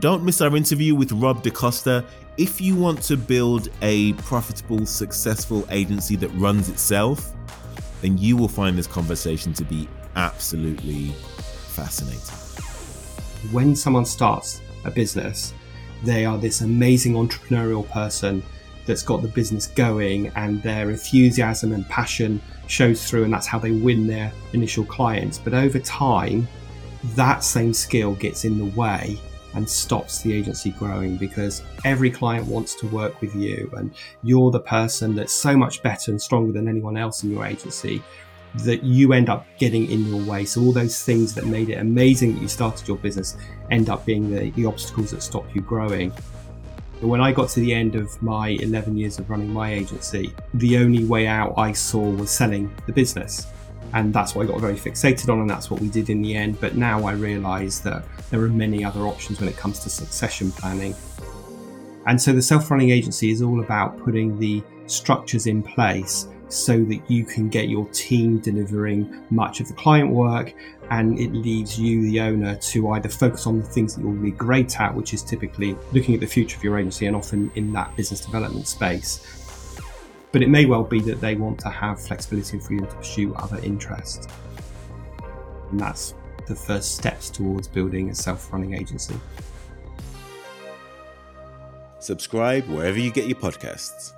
Don't miss our interview with Rob Da Costa. If you want to build a profitable, successful agency that runs itself, then you will find this conversation to be absolutely fascinating. When someone starts a business, they are this amazing entrepreneurial person that's got the business going and their enthusiasm and passion shows through and that's how they win their initial clients but over time that same skill gets in the way and stops the agency growing because every client wants to work with you and you're the person that's so much better and stronger than anyone else in your agency that you end up getting in your way. So all those things that made it amazing that you started your business end up being the, the obstacles that stop you growing. When I got to the end of my 11 years of running my agency, the only way out I saw was selling the business. And that's what I got very fixated on, and that's what we did in the end. But now I realize that there are many other options when it comes to succession planning. And so the self running agency is all about putting the structures in place so that you can get your team delivering much of the client work and it leaves you, the owner, to either focus on the things that you're really great at, which is typically looking at the future of your agency and often in that business development space. But it may well be that they want to have flexibility and freedom to pursue other interests. And that's the first steps towards building a self running agency. Subscribe wherever you get your podcasts.